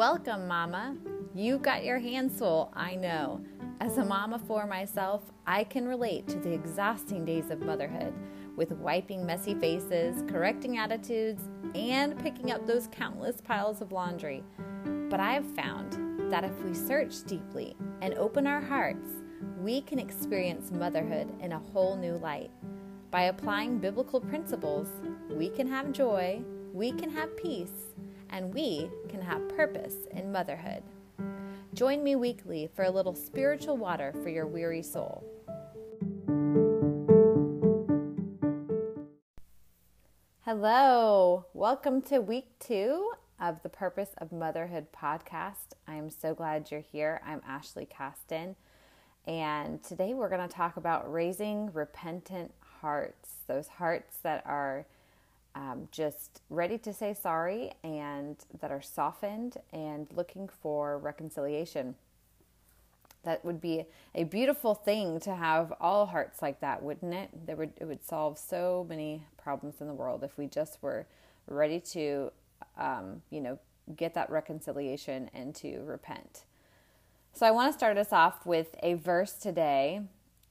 Welcome, Mama. You got your hands full, I know. As a mama for myself, I can relate to the exhausting days of motherhood with wiping messy faces, correcting attitudes, and picking up those countless piles of laundry. But I have found that if we search deeply and open our hearts, we can experience motherhood in a whole new light. By applying biblical principles, we can have joy, we can have peace, and we can have purpose in motherhood. Join me weekly for a little spiritual water for your weary soul. Hello, welcome to week two of the Purpose of Motherhood podcast. I am so glad you're here. I'm Ashley Caston, and today we're going to talk about raising repentant hearts, those hearts that are um, just ready to say sorry and that are softened and looking for reconciliation. That would be a beautiful thing to have all hearts like that, wouldn't it? There would it would solve so many problems in the world if we just were ready to, um, you know, get that reconciliation and to repent. So I want to start us off with a verse today,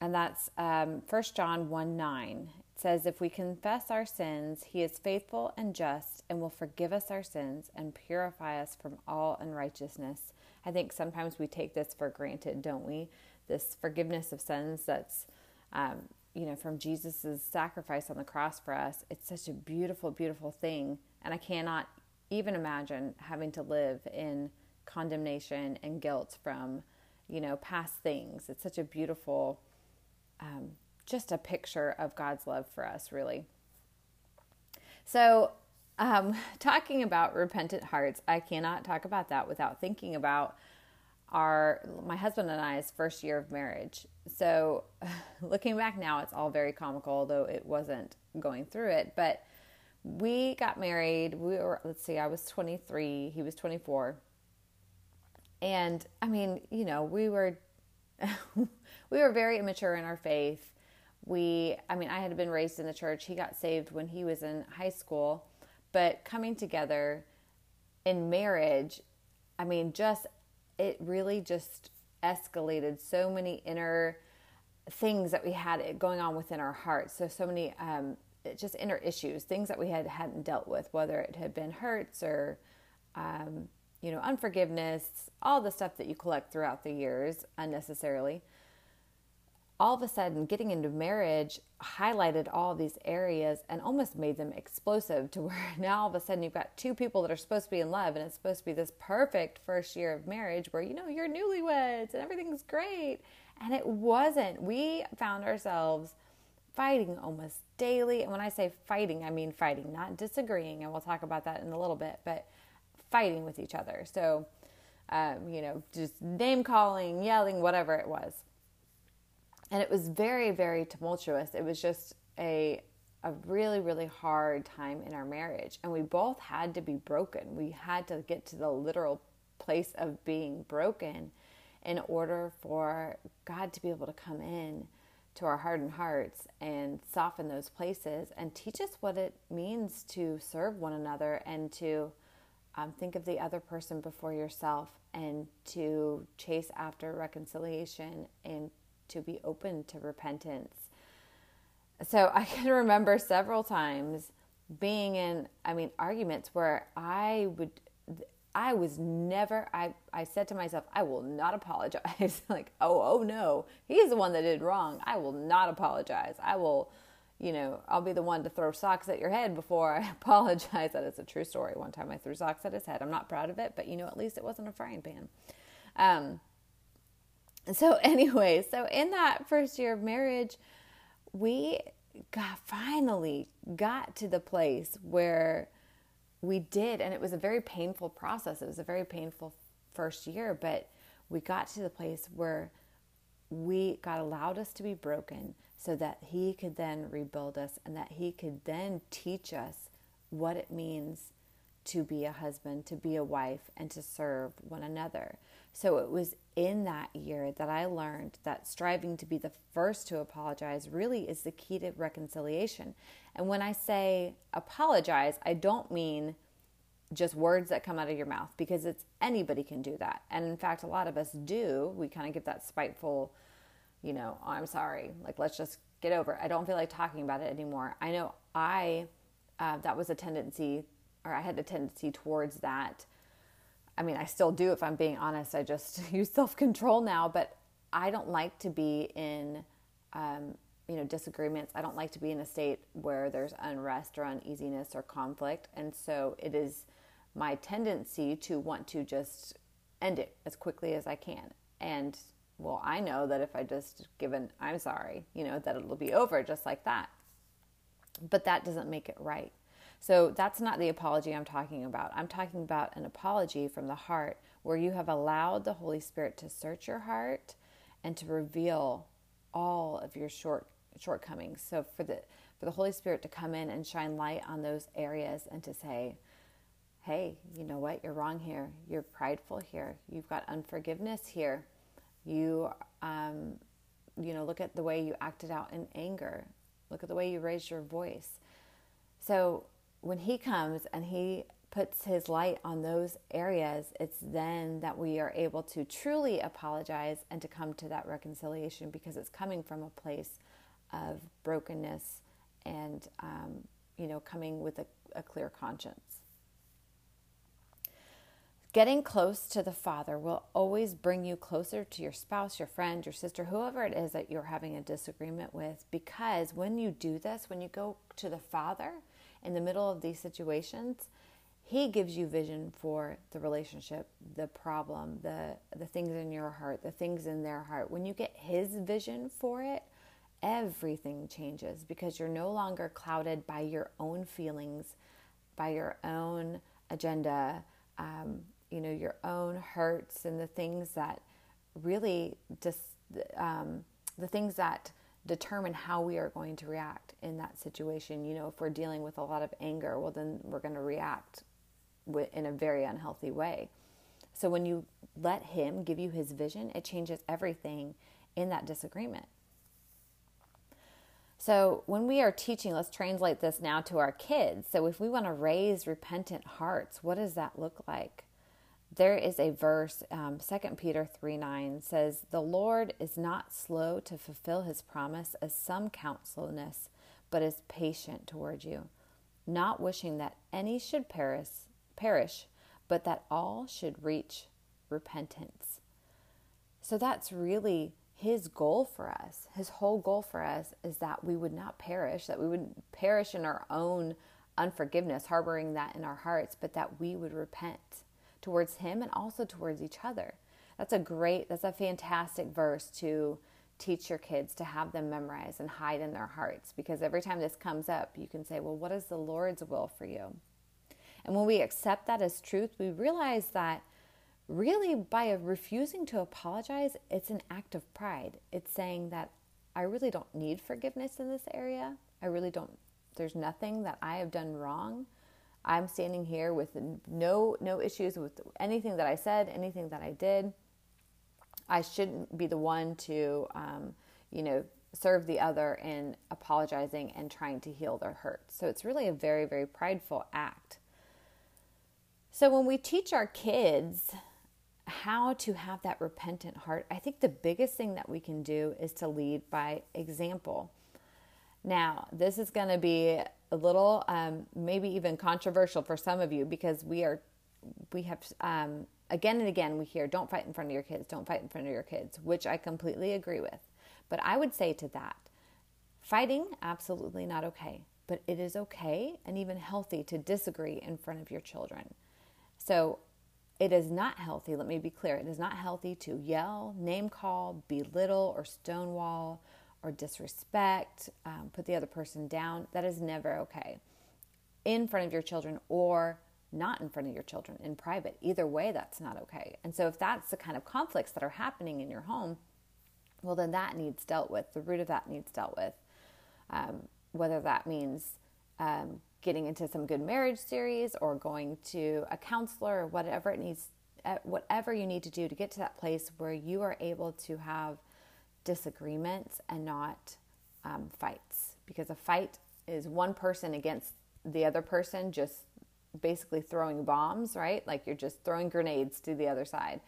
and that's um, 1 John 1 9 says, If we confess our sins, he is faithful and just and will forgive us our sins and purify us from all unrighteousness. I think sometimes we take this for granted, don't we? This forgiveness of sins that's, um, you know, from Jesus' sacrifice on the cross for us. It's such a beautiful, beautiful thing. And I cannot even imagine having to live in condemnation and guilt from, you know, past things. It's such a beautiful, um, just a picture of God's love for us, really. So, um, talking about repentant hearts, I cannot talk about that without thinking about our my husband and I's first year of marriage. So, looking back now, it's all very comical, although it wasn't going through it. But we got married. We were let's see, I was 23, he was 24, and I mean, you know, we were we were very immature in our faith we i mean i had been raised in the church. He got saved when he was in high school. But coming together in marriage i mean just it really just escalated so many inner things that we had going on within our hearts. So so many um, just inner issues things that we had hadn't dealt with whether it had been hurts or um, you know unforgiveness all the stuff that you collect throughout the years unnecessarily all of a sudden getting into marriage highlighted all these areas and almost made them explosive to where now all of a sudden you've got two people that are supposed to be in love and it's supposed to be this perfect first year of marriage where you know you're newlyweds and everything's great. And it wasn't. We found ourselves fighting almost daily. And when i say fighting i mean fighting not disagreeing and we'll talk about that in a little bit but fighting with each other. So um, you know just name calling yelling whatever it was and it was very very tumultuous. It was just a a really really hard time in our marriage. And we both had to be broken. We had to get to the literal place of being broken in order for God to be able to come in to our hardened hearts and soften those places and teach us what it means to serve one another and to um, think of the other person before yourself and to chase after reconciliation and to be open to repentance. So I can remember several times being in, I mean, arguments where I would, I was never, I, I said to myself, I will not apologize. like, oh, oh no, he's the one that did wrong. I will not apologize. I will, you know, I'll be the one to throw socks at your head before I apologize. That is a true story. One time I threw socks at his head. I'm not proud of it, but you know, at least it wasn't a frying pan. Um, so anyway, so in that first year of marriage, we got finally got to the place where we did and it was a very painful process. It was a very painful first year, but we got to the place where we God allowed us to be broken so that he could then rebuild us and that he could then teach us what it means to be a husband, to be a wife, and to serve one another. So it was in that year that I learned that striving to be the first to apologize really is the key to reconciliation. And when I say apologize, I don't mean just words that come out of your mouth because it's anybody can do that. And in fact, a lot of us do. We kind of get that spiteful, you know, oh, I'm sorry. Like, let's just get over it. I don't feel like talking about it anymore. I know I, uh, that was a tendency, or I had a tendency towards that. I mean, I still do if I'm being honest. I just use self control now, but I don't like to be in, um, you know, disagreements. I don't like to be in a state where there's unrest or uneasiness or conflict. And so it is my tendency to want to just end it as quickly as I can. And well, I know that if I just give an I'm sorry, you know, that it'll be over just like that. But that doesn't make it right. So that's not the apology I'm talking about. I'm talking about an apology from the heart where you have allowed the Holy Spirit to search your heart and to reveal all of your short shortcomings. So for the for the Holy Spirit to come in and shine light on those areas and to say, "Hey, you know what? You're wrong here. You're prideful here. You've got unforgiveness here. You um, you know, look at the way you acted out in anger. Look at the way you raised your voice." So when he comes and he puts his light on those areas, it's then that we are able to truly apologize and to come to that reconciliation because it's coming from a place of brokenness and, um, you know, coming with a, a clear conscience. Getting close to the Father will always bring you closer to your spouse, your friend, your sister, whoever it is that you're having a disagreement with. Because when you do this, when you go to the Father in the middle of these situations, he gives you vision for the relationship, the problem, the the things in your heart, the things in their heart. When you get his vision for it, everything changes because you're no longer clouded by your own feelings, by your own agenda, um, you know, your own hurts and the things that really just um, the things that determine how we are going to react in that situation. You know, if we're dealing with a lot of anger, well, then we're going to react in a very unhealthy way. So when you let Him give you His vision, it changes everything in that disagreement. So when we are teaching, let's translate this now to our kids. So if we want to raise repentant hearts, what does that look like? There is a verse, um, 2 Peter 3 9 says, The Lord is not slow to fulfill his promise, as some count slowness, but is patient toward you, not wishing that any should perish, perish, but that all should reach repentance. So that's really his goal for us. His whole goal for us is that we would not perish, that we would perish in our own unforgiveness, harboring that in our hearts, but that we would repent towards him and also towards each other. That's a great, that's a fantastic verse to teach your kids to have them memorize and hide in their hearts because every time this comes up, you can say, Well, what is the Lord's will for you? And when we accept that as truth, we realize that really by refusing to apologize, it's an act of pride. It's saying that I really don't need forgiveness in this area. I really don't, there's nothing that I have done wrong. I'm standing here with no no issues with anything that I said, anything that I did. I shouldn't be the one to, um, you know, serve the other in apologizing and trying to heal their hurt. So it's really a very very prideful act. So when we teach our kids how to have that repentant heart, I think the biggest thing that we can do is to lead by example. Now, this is going to be a little, um, maybe even controversial for some of you because we are, we have, um, again and again, we hear, don't fight in front of your kids, don't fight in front of your kids, which I completely agree with. But I would say to that, fighting, absolutely not okay. But it is okay and even healthy to disagree in front of your children. So it is not healthy, let me be clear, it is not healthy to yell, name call, belittle, or stonewall, or disrespect, um, put the other person down. That is never okay in front of your children or not in front of your children in private. Either way, that's not okay. And so, if that's the kind of conflicts that are happening in your home, well, then that needs dealt with. The root of that needs dealt with. Um, whether that means um, getting into some good marriage series or going to a counselor or whatever it needs uh, whatever you need to do to get to that place where you are able to have disagreements and not um, fights because a fight is one person against the other person just basically throwing bombs, right? Like you're just throwing grenades to the other side.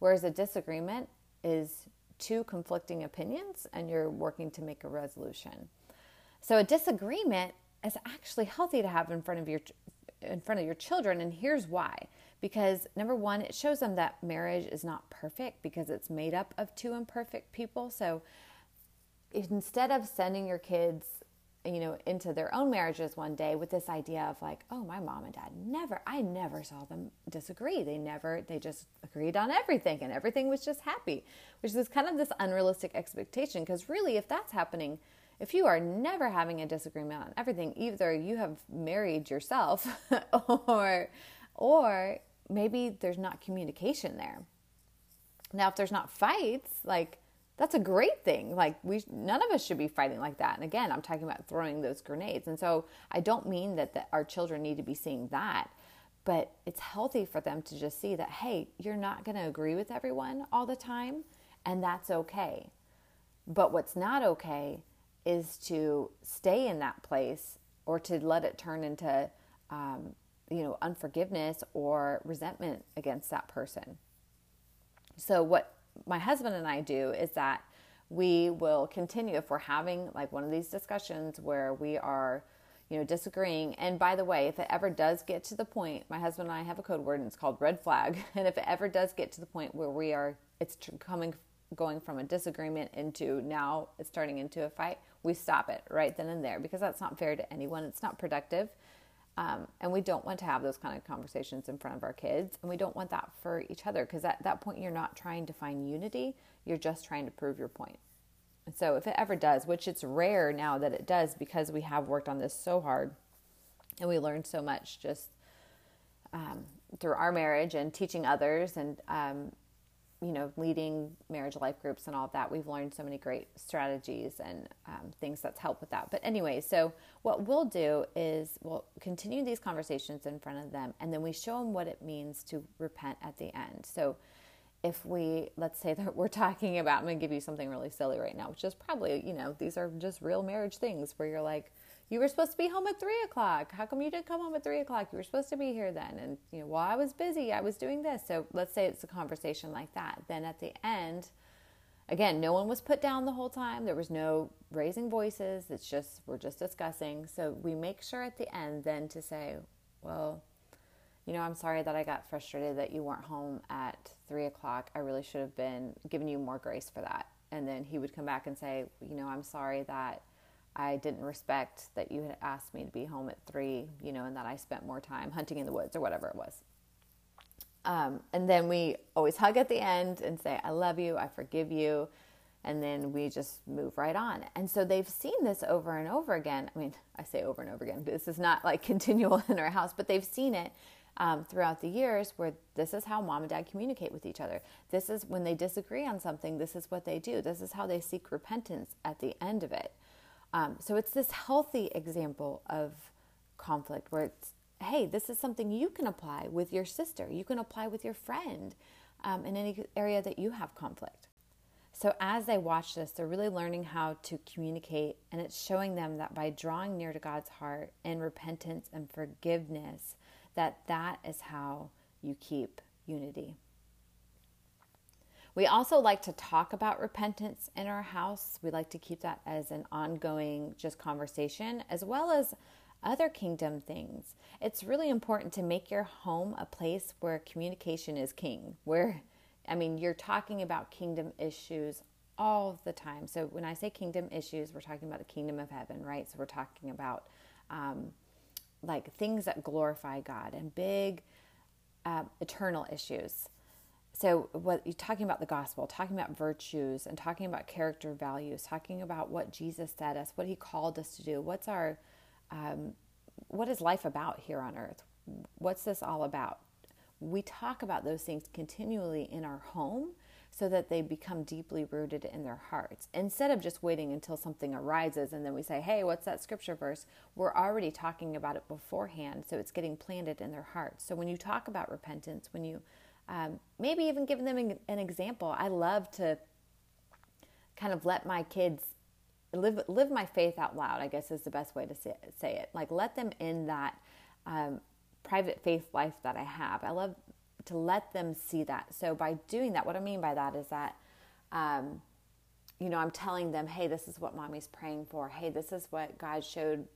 Whereas a disagreement is two conflicting opinions and you're working to make a resolution. So a disagreement is actually healthy to have in front of your in front of your children and here's why. Because number 1, it shows them that marriage is not perfect because it's made up of two imperfect people. So instead of sending your kids you know into their own marriages one day with this idea of like oh my mom and dad never i never saw them disagree they never they just agreed on everything and everything was just happy which is kind of this unrealistic expectation because really if that's happening if you are never having a disagreement on everything either you have married yourself or or maybe there's not communication there now if there's not fights like that's a great thing. Like we none of us should be fighting like that. And again, I'm talking about throwing those grenades. And so I don't mean that the, our children need to be seeing that, but it's healthy for them to just see that hey, you're not going to agree with everyone all the time, and that's okay. But what's not okay is to stay in that place or to let it turn into um, you know unforgiveness or resentment against that person. So what my husband and I do is that we will continue if we're having like one of these discussions where we are you know disagreeing. And by the way if it ever does get to the point my husband and i have a code word and it's called red flag. And if it ever does get to the point where we are it's coming going from a disagreement into now it's turning into a fight we stop it right then and there because that's not fair to anyone. It's not productive um, and we don't want to have those kind of conversations in front of our kids. And we don't want that for each other because at that point, you're not trying to find unity, you're just trying to prove your point. And so, if it ever does, which it's rare now that it does because we have worked on this so hard and we learned so much just um, through our marriage and teaching others and um, you know, leading marriage life groups and all of that, we've learned so many great strategies and um, things that's helped with that. But anyway, so what we'll do is we'll continue these conversations in front of them, and then we show them what it means to repent at the end. So if we, let's say that we're talking about, I'm going to give you something really silly right now, which is probably, you know, these are just real marriage things where you're like, you were supposed to be home at three o'clock. How come you didn't come home at three o'clock? You were supposed to be here then. And, you know, well, I was busy. I was doing this. So let's say it's a conversation like that. Then at the end, again, no one was put down the whole time. There was no raising voices. It's just, we're just discussing. So we make sure at the end then to say, well, you know, I'm sorry that I got frustrated that you weren't home at three o'clock. I really should have been giving you more grace for that. And then he would come back and say, you know, I'm sorry that I didn't respect that you had asked me to be home at three, you know, and that I spent more time hunting in the woods or whatever it was. Um, and then we always hug at the end and say, I love you, I forgive you. And then we just move right on. And so they've seen this over and over again. I mean, I say over and over again, this is not like continual in our house, but they've seen it um, throughout the years where this is how mom and dad communicate with each other. This is when they disagree on something, this is what they do. This is how they seek repentance at the end of it. Um, so it's this healthy example of conflict where it's, hey, this is something you can apply with your sister, you can apply with your friend um, in any area that you have conflict. So as they watch this, they're really learning how to communicate, and it's showing them that by drawing near to God's heart in repentance and forgiveness, that that is how you keep unity. We also like to talk about repentance in our house. We like to keep that as an ongoing just conversation as well as other kingdom things. It's really important to make your home a place where communication is king, where I mean, you're talking about kingdom issues all the time. So when I say kingdom issues, we're talking about the kingdom of heaven, right? So we're talking about um, like things that glorify God and big uh, eternal issues so what you're talking about the gospel talking about virtues and talking about character values talking about what jesus said us what he called us to do what's our um, what is life about here on earth what's this all about we talk about those things continually in our home so that they become deeply rooted in their hearts. Instead of just waiting until something arises and then we say, hey, what's that scripture verse? We're already talking about it beforehand, so it's getting planted in their hearts. So when you talk about repentance, when you um, maybe even giving them an, an example. I love to kind of let my kids live live my faith out loud. I guess is the best way to say, say it. Like let them in that um, private faith life that I have. I love to let them see that. So by doing that, what I mean by that is that, um, you know, I'm telling them, hey, this is what mommy's praying for. Hey, this is what God showed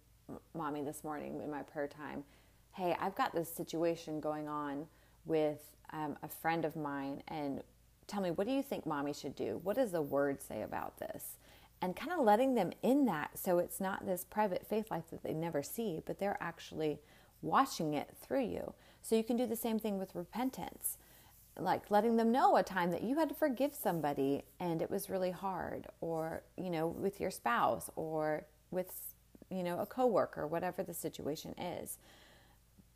mommy this morning in my prayer time. Hey, I've got this situation going on with um, a friend of mine, and tell me, what do you think mommy should do? What does the word say about this? And kind of letting them in that so it's not this private faith life that they never see, but they're actually watching it through you. So you can do the same thing with repentance, like letting them know a time that you had to forgive somebody and it was really hard, or, you know, with your spouse or with, you know, a coworker, whatever the situation is.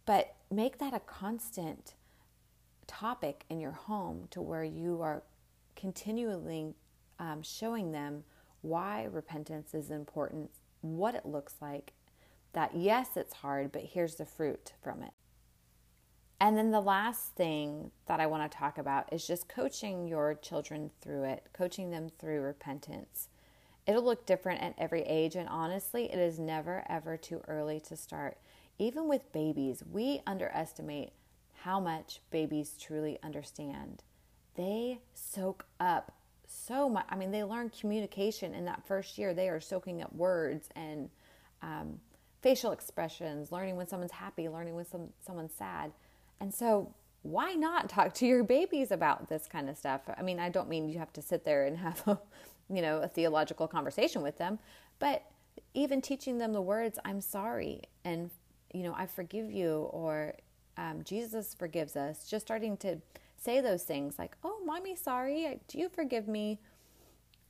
But make that a constant topic in your home to where you are continually um, showing them why repentance is important, what it looks like, that yes, it's hard, but here's the fruit from it. And then the last thing that I want to talk about is just coaching your children through it, coaching them through repentance. It'll look different at every age, and honestly, it is never ever too early to start. Even with babies, we underestimate how much babies truly understand. They soak up so much. I mean, they learn communication in that first year. They are soaking up words and um, facial expressions, learning when someone's happy, learning when some, someone's sad. And so, why not talk to your babies about this kind of stuff? I mean, I don't mean you have to sit there and have a, you know, a theological conversation with them, but even teaching them the words "I'm sorry" and you know, "I forgive you" or um, "Jesus forgives us." Just starting to say those things like, "Oh, mommy, sorry. Do you forgive me?"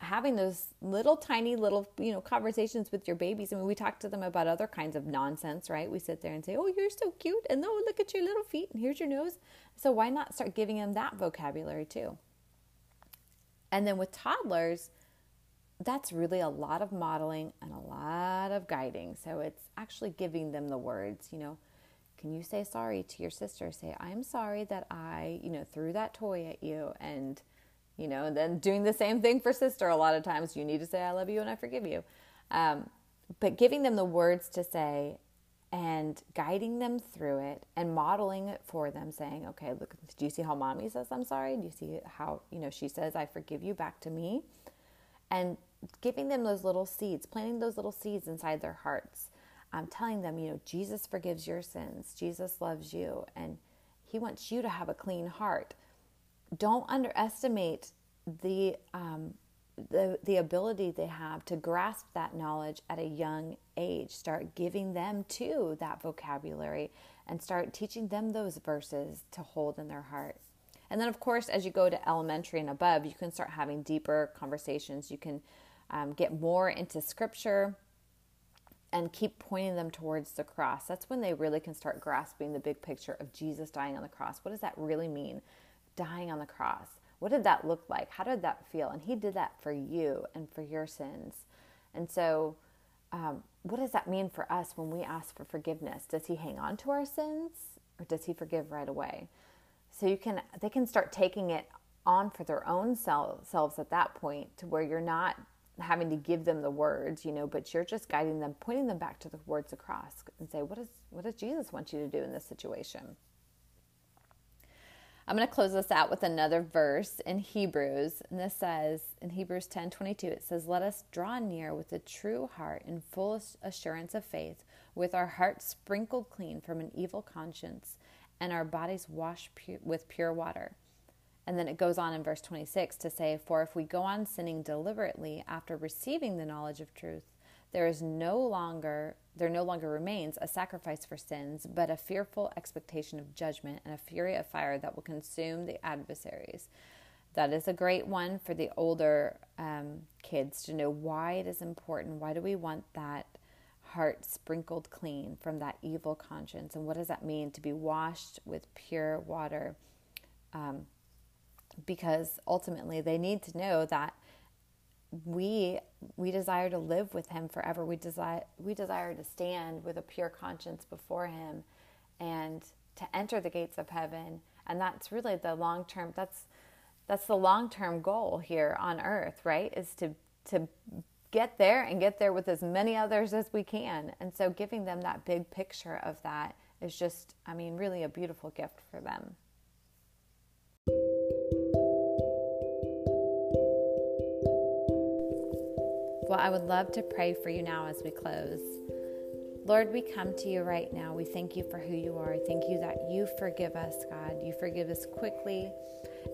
having those little tiny little you know conversations with your babies I mean we talk to them about other kinds of nonsense right we sit there and say oh you're so cute and oh look at your little feet and here's your nose so why not start giving them that vocabulary too and then with toddlers that's really a lot of modeling and a lot of guiding so it's actually giving them the words you know can you say sorry to your sister say i'm sorry that i you know threw that toy at you and you know, and then doing the same thing for sister a lot of times. You need to say, I love you and I forgive you. Um, but giving them the words to say and guiding them through it and modeling it for them, saying, okay, look, do you see how mommy says I'm sorry? Do you see how, you know, she says, I forgive you back to me? And giving them those little seeds, planting those little seeds inside their hearts. I'm telling them, you know, Jesus forgives your sins, Jesus loves you, and He wants you to have a clean heart don't underestimate the um, the the ability they have to grasp that knowledge at a young age. Start giving them too that vocabulary and start teaching them those verses to hold in their heart. And then, of course, as you go to elementary and above, you can start having deeper conversations. You can um, get more into scripture and keep pointing them towards the cross. That's when they really can start grasping the big picture of Jesus dying on the cross. What does that really mean? dying on the cross. What did that look like? How did that feel? And He did that for you and for your sins. And so, um, what does that mean for us when we ask for forgiveness? Does He hang on to our sins or does He forgive right away? So you can they can start taking it on for their own selves at that point to where you're not having to give them the words, you know, but you're just guiding them, pointing them back to the words across and say, what, is, what does Jesus want you to do in this situation? I'm going to close this out with another verse in Hebrews. And this says in Hebrews 10 22, it says, Let us draw near with a true heart and full assurance of faith, with our hearts sprinkled clean from an evil conscience and our bodies washed pu- with pure water. And then it goes on in verse 26 to say, For if we go on sinning deliberately after receiving the knowledge of truth, there is no longer there no longer remains a sacrifice for sins, but a fearful expectation of judgment and a fury of fire that will consume the adversaries. That is a great one for the older um, kids to know why it is important. Why do we want that heart sprinkled clean from that evil conscience? And what does that mean to be washed with pure water? Um, because ultimately, they need to know that we we desire to live with him forever. We desire we desire to stand with a pure conscience before him and to enter the gates of heaven. And that's really the long term that's that's the long term goal here on earth right? Is to to get there and get there with as many others as we can. And so giving them that big picture of that is just, I mean, really a beautiful gift for them. Well, I would love to pray for you now as we close. Lord, we come to you right now. We thank you for who you are. Thank you that you forgive us, God. You forgive us quickly.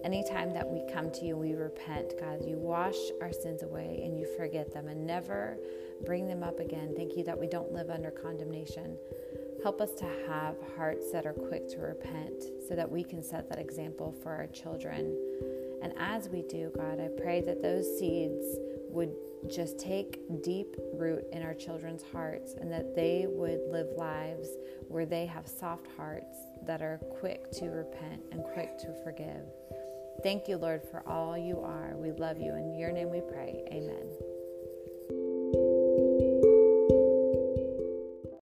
Anytime that we come to you, we repent, God. You wash our sins away and you forget them and never bring them up again. Thank you that we don't live under condemnation. Help us to have hearts that are quick to repent so that we can set that example for our children. And as we do, God, I pray that those seeds would just take deep root in our children's hearts and that they would live lives where they have soft hearts that are quick to repent and quick to forgive. Thank you, Lord, for all you are. We love you. In your name we pray. Amen.